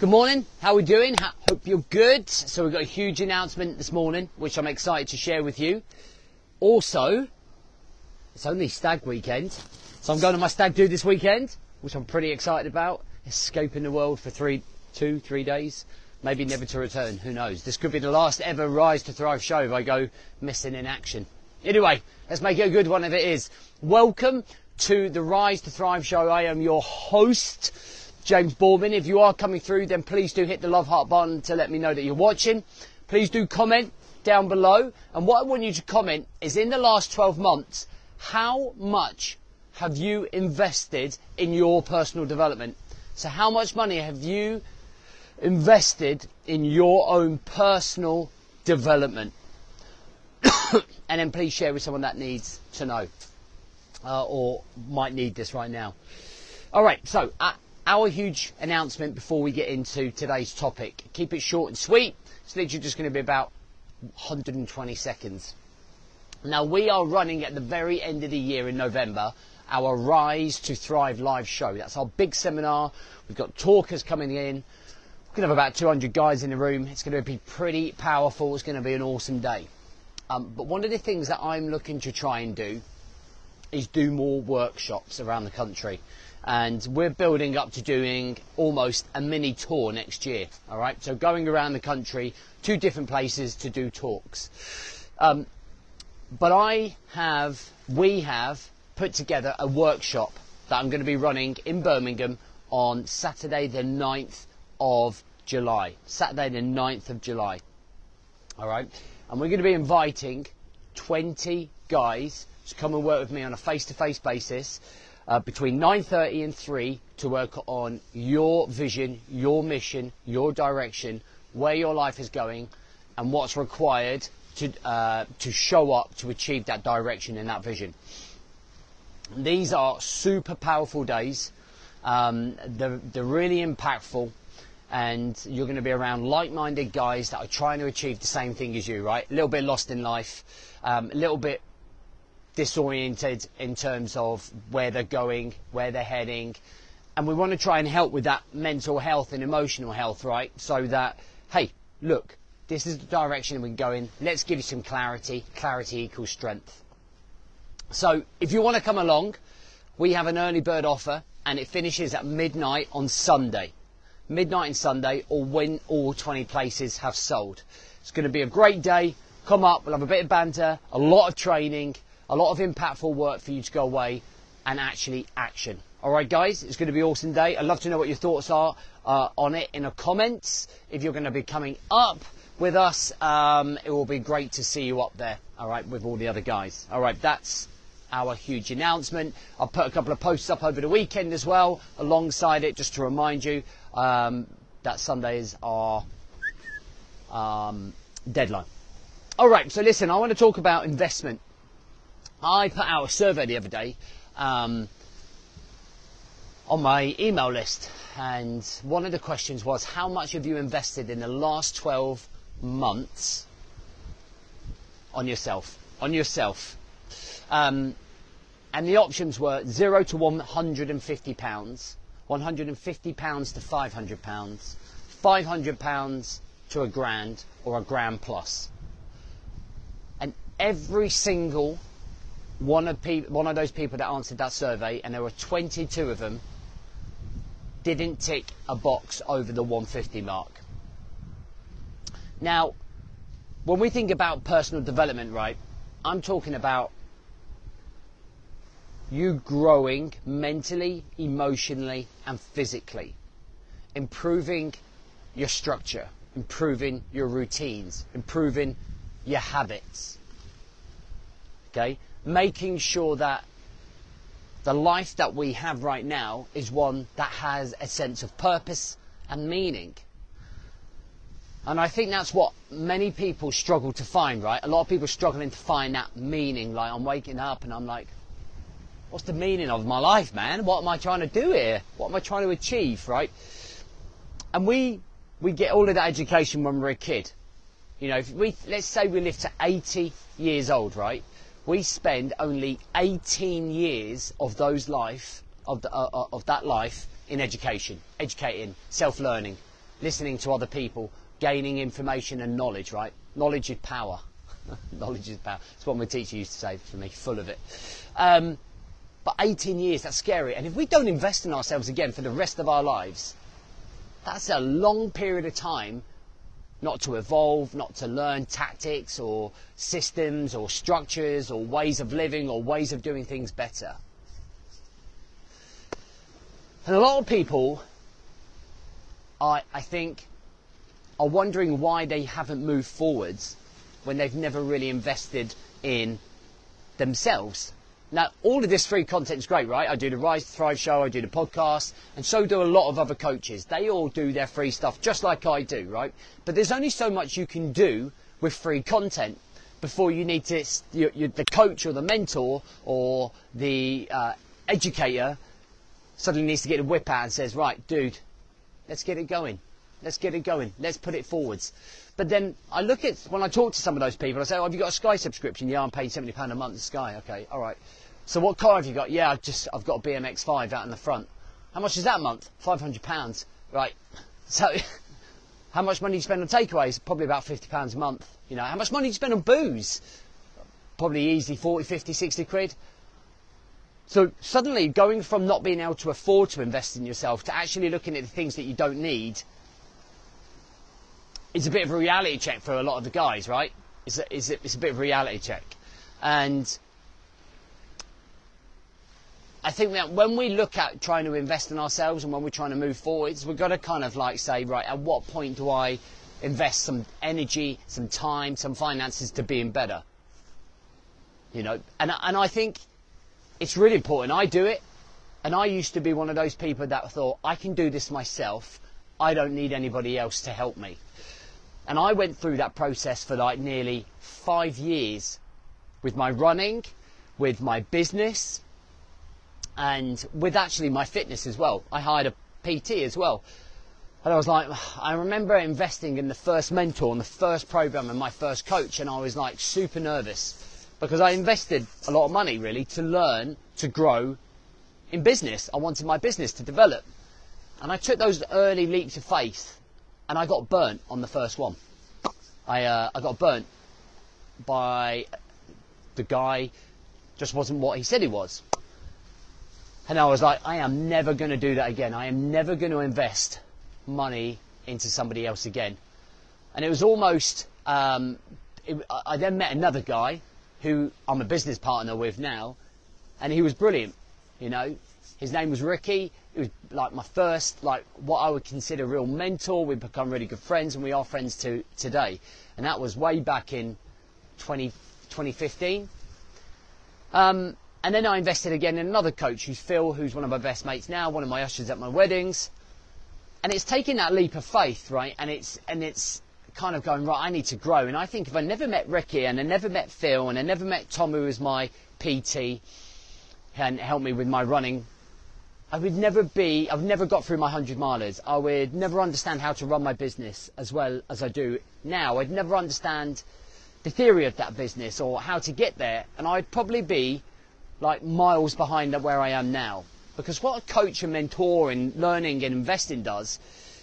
Good morning. How are we doing? Hope you're good. So we've got a huge announcement this morning, which I'm excited to share with you. Also, it's only stag weekend, so I'm going to my stag do this weekend, which I'm pretty excited about. Escaping the world for three, two, three days, maybe never to return. Who knows? This could be the last ever Rise to Thrive show if I go missing in action. Anyway, let's make it a good one if it is. Welcome to the Rise to Thrive show. I am your host. James Boardman. If you are coming through, then please do hit the love heart button to let me know that you're watching. Please do comment down below. And what I want you to comment is in the last 12 months, how much have you invested in your personal development? So how much money have you invested in your own personal development? and then please share with someone that needs to know uh, or might need this right now. All right, so our huge announcement before we get into today's topic. Keep it short and sweet. It's literally just going to be about 120 seconds. Now, we are running at the very end of the year in November our Rise to Thrive live show. That's our big seminar. We've got talkers coming in. We're going to have about 200 guys in the room. It's going to be pretty powerful. It's going to be an awesome day. Um, but one of the things that I'm looking to try and do is do more workshops around the country and we're building up to doing almost a mini tour next year. All right, so going around the country, two different places to do talks. Um, but I have, we have put together a workshop that I'm going to be running in Birmingham on Saturday the 9th of July. Saturday the 9th of July. All right, and we're going to be inviting 20 guys to come and work with me on a face-to-face basis uh, between 9.30 and 3 to work on your vision, your mission, your direction, where your life is going, and what's required to, uh, to show up to achieve that direction and that vision. These are super powerful days. Um, they're, they're really impactful and you're going to be around like-minded guys that are trying to achieve the same thing as you, right? A little bit lost in life, um, a little bit disoriented in terms of where they're going, where they're heading. And we want to try and help with that mental health and emotional health, right? So that, hey, look, this is the direction we're going. Let's give you some clarity. Clarity equals strength. So if you want to come along, we have an early bird offer and it finishes at midnight on Sunday. Midnight on Sunday or when all 20 places have sold. It's going to be a great day. Come up, we'll have a bit of banter, a lot of training, a lot of impactful work for you to go away and actually action. All right, guys, it's going to be awesome day. I'd love to know what your thoughts are uh, on it in the comments. If you're going to be coming up with us, um, it will be great to see you up there. All right, with all the other guys. All right, that's our huge announcement. I'll put a couple of posts up over the weekend as well, alongside it, just to remind you um, that Sunday is our um, deadline. All right, so listen, I want to talk about investment I put out a survey the other day um, on my email list, and one of the questions was how much have you invested in the last 12 months on yourself? On yourself. Um, and the options were 0 to 150 pounds, 150 pounds to 500 pounds, 500 pounds to a grand, or a grand plus. And every single one of, one of those people that answered that survey, and there were 22 of them, didn't tick a box over the 150 mark. Now, when we think about personal development, right, I'm talking about you growing mentally, emotionally, and physically, improving your structure, improving your routines, improving your habits. Okay? Making sure that the life that we have right now is one that has a sense of purpose and meaning. And I think that's what many people struggle to find, right? A lot of people struggling to find that meaning. Like, I'm waking up and I'm like, what's the meaning of my life, man? What am I trying to do here? What am I trying to achieve, right? And we, we get all of that education when we're a kid. You know, if we, let's say we live to 80 years old, right? We spend only 18 years of those life of, the, uh, uh, of that life in education, educating, self-learning, listening to other people, gaining information and knowledge, right? Knowledge is power. knowledge is power. That's what my teacher used to say for me, full of it. Um, but 18 years, that's scary. And if we don't invest in ourselves again for the rest of our lives, that's a long period of time not to evolve, not to learn tactics or systems or structures or ways of living or ways of doing things better. And a lot of people, I, I think, are wondering why they haven't moved forwards when they've never really invested in themselves. Now, all of this free content is great, right? I do the Rise to Thrive show, I do the podcast, and so do a lot of other coaches. They all do their free stuff just like I do, right? But there's only so much you can do with free content before you need to, you, you, the coach or the mentor or the uh, educator suddenly needs to get a whip out and says, right, dude, let's get it going. Let's get it going. Let's put it forwards. But then I look at, when I talk to some of those people, I say, oh, have you got a Sky subscription? Yeah, I'm paying £70 a month to Sky. Okay, all right. So what car have you got? Yeah, I've just I've got a BMX 5 out in the front. How much is that a month? Five hundred pounds. Right. So how much money do you spend on takeaways? Probably about fifty pounds a month. You know, how much money do you spend on booze? Probably easy 40, 50, 60 quid. So suddenly going from not being able to afford to invest in yourself to actually looking at the things that you don't need is a bit of a reality check for a lot of the guys, right? It's a, it's a, it's a bit of a reality check. And I think that when we look at trying to invest in ourselves and when we're trying to move forwards, we've got to kind of like say, right, at what point do I invest some energy, some time, some finances to being better? You know, and, and I think it's really important. I do it, and I used to be one of those people that thought, I can do this myself. I don't need anybody else to help me. And I went through that process for like nearly five years with my running, with my business, and with actually my fitness as well. I hired a PT as well. And I was like, I remember investing in the first mentor and the first program and my first coach, and I was like super nervous because I invested a lot of money really to learn to grow in business. I wanted my business to develop. And I took those early leaps of faith and I got burnt on the first one. I, uh, I got burnt by the guy just wasn't what he said he was. And I was like, I am never going to do that again. I am never going to invest money into somebody else again. And it was almost, um, it, I then met another guy who I'm a business partner with now, and he was brilliant. You know, his name was Ricky. He was like my first, like what I would consider real mentor. We've become really good friends, and we are friends to today. And that was way back in 20, 2015. Um, and then I invested again in another coach who's Phil, who's one of my best mates now, one of my ushers at my weddings. And it's taking that leap of faith, right? And it's, and it's kind of going, right, I need to grow. And I think if I never met Ricky and I never met Phil and I never met Tom, who was my PT and helped me with my running, I would never be, I've never got through my 100 milers. I would never understand how to run my business as well as I do now. I'd never understand the theory of that business or how to get there. And I'd probably be like miles behind where I am now. Because what a coach and mentor in learning and investing does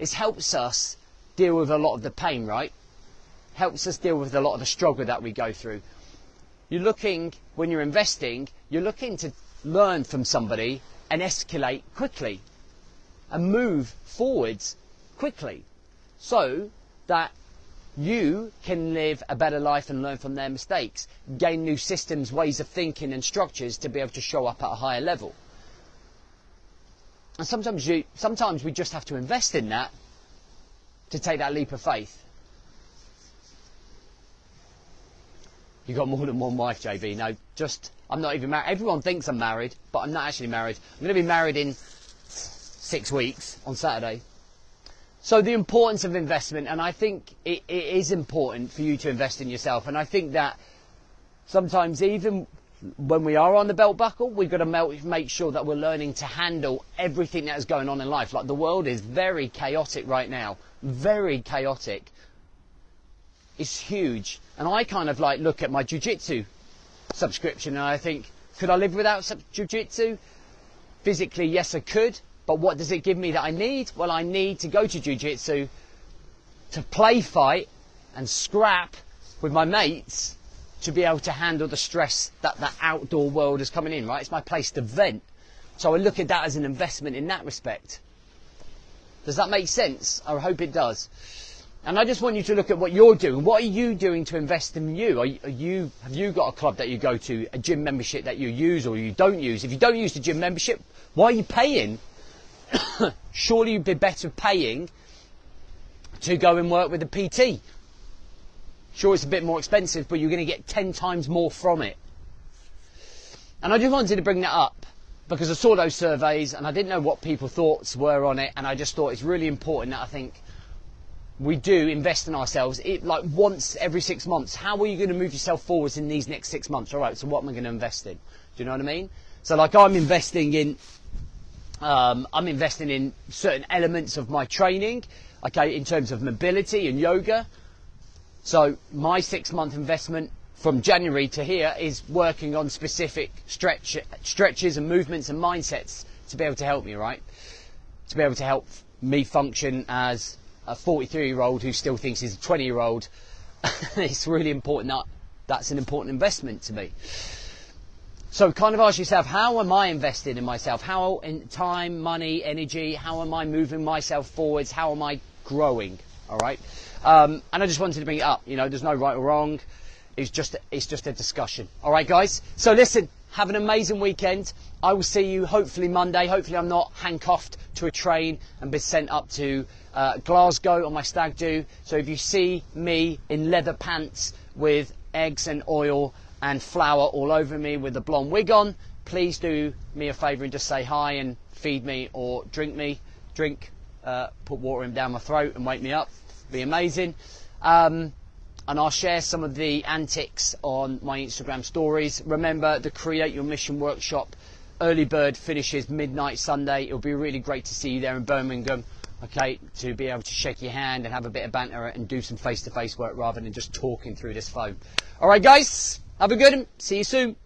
is helps us deal with a lot of the pain, right? Helps us deal with a lot of the struggle that we go through. You're looking, when you're investing, you're looking to learn from somebody and escalate quickly and move forwards quickly so that you can live a better life and learn from their mistakes, gain new systems, ways of thinking and structures to be able to show up at a higher level. And sometimes you, sometimes we just have to invest in that to take that leap of faith. You got more than one wife, JB. No, just I'm not even married. Everyone thinks I'm married, but I'm not actually married. I'm going to be married in six weeks on Saturday. So the importance of investment, and I think it, it is important for you to invest in yourself. And I think that sometimes even when we are on the belt buckle, we've got to make sure that we're learning to handle everything that is going on in life. Like the world is very chaotic right now, very chaotic. It's huge, and I kind of like look at my jiu-jitsu subscription and I think, could I live without jiu-jitsu? Physically, yes, I could But what does it give me that I need? Well, I need to go to jiu-jitsu to play fight and scrap with my mates to be able to handle the stress that the outdoor world is coming in, right? It's my place to vent. So I look at that as an investment in that respect. Does that make sense? I hope it does. And I just want you to look at what you're doing. What are you doing to invest in you? Are you, have you got a club that you go to, a gym membership that you use or you don't use? If you don't use the gym membership, why are you paying? Surely you'd be better paying to go and work with a PT. Sure, it's a bit more expensive, but you're going to get 10 times more from it. And I just wanted to bring that up because I saw those surveys and I didn't know what people's thoughts were on it, and I just thought it's really important that I think we do invest in ourselves it, like once every six months. How are you going to move yourself forwards in these next six months? All right, so what am I going to invest in? Do you know what I mean? So like I'm investing in, um, I'm investing in certain elements of my training, okay, in terms of mobility and yoga. So my six month investment from January to here is working on specific stretch, stretches and movements and mindsets to be able to help me, right? To be able to help me function as a 43 year old who still thinks he's a 20 year old, it's really important that that's an important investment to me. So kind of ask yourself, how am I investing in myself? How in time, money, energy, how am I moving myself forwards? How am I growing? All right. Um, and I just wanted to bring it up. You know, there's no right or wrong. It's just, it's just a discussion. All right, guys. So listen, have an amazing weekend. I will see you hopefully Monday. Hopefully I'm not handcuffed to a train and be sent up to uh, Glasgow on my stag do. So if you see me in leather pants with eggs and oil and flour all over me with a blonde wig on, please do me a favour and just say hi and feed me or drink me, drink, uh, put water in down my throat and wake me up. Be amazing. Um, and I'll share some of the antics on my Instagram stories. Remember the Create Your Mission workshop. Early bird finishes midnight Sunday. It'll be really great to see you there in Birmingham okay, to be able to shake your hand and have a bit of banter and do some face to face work rather than just talking through this phone. All right, guys, have a good one. See you soon.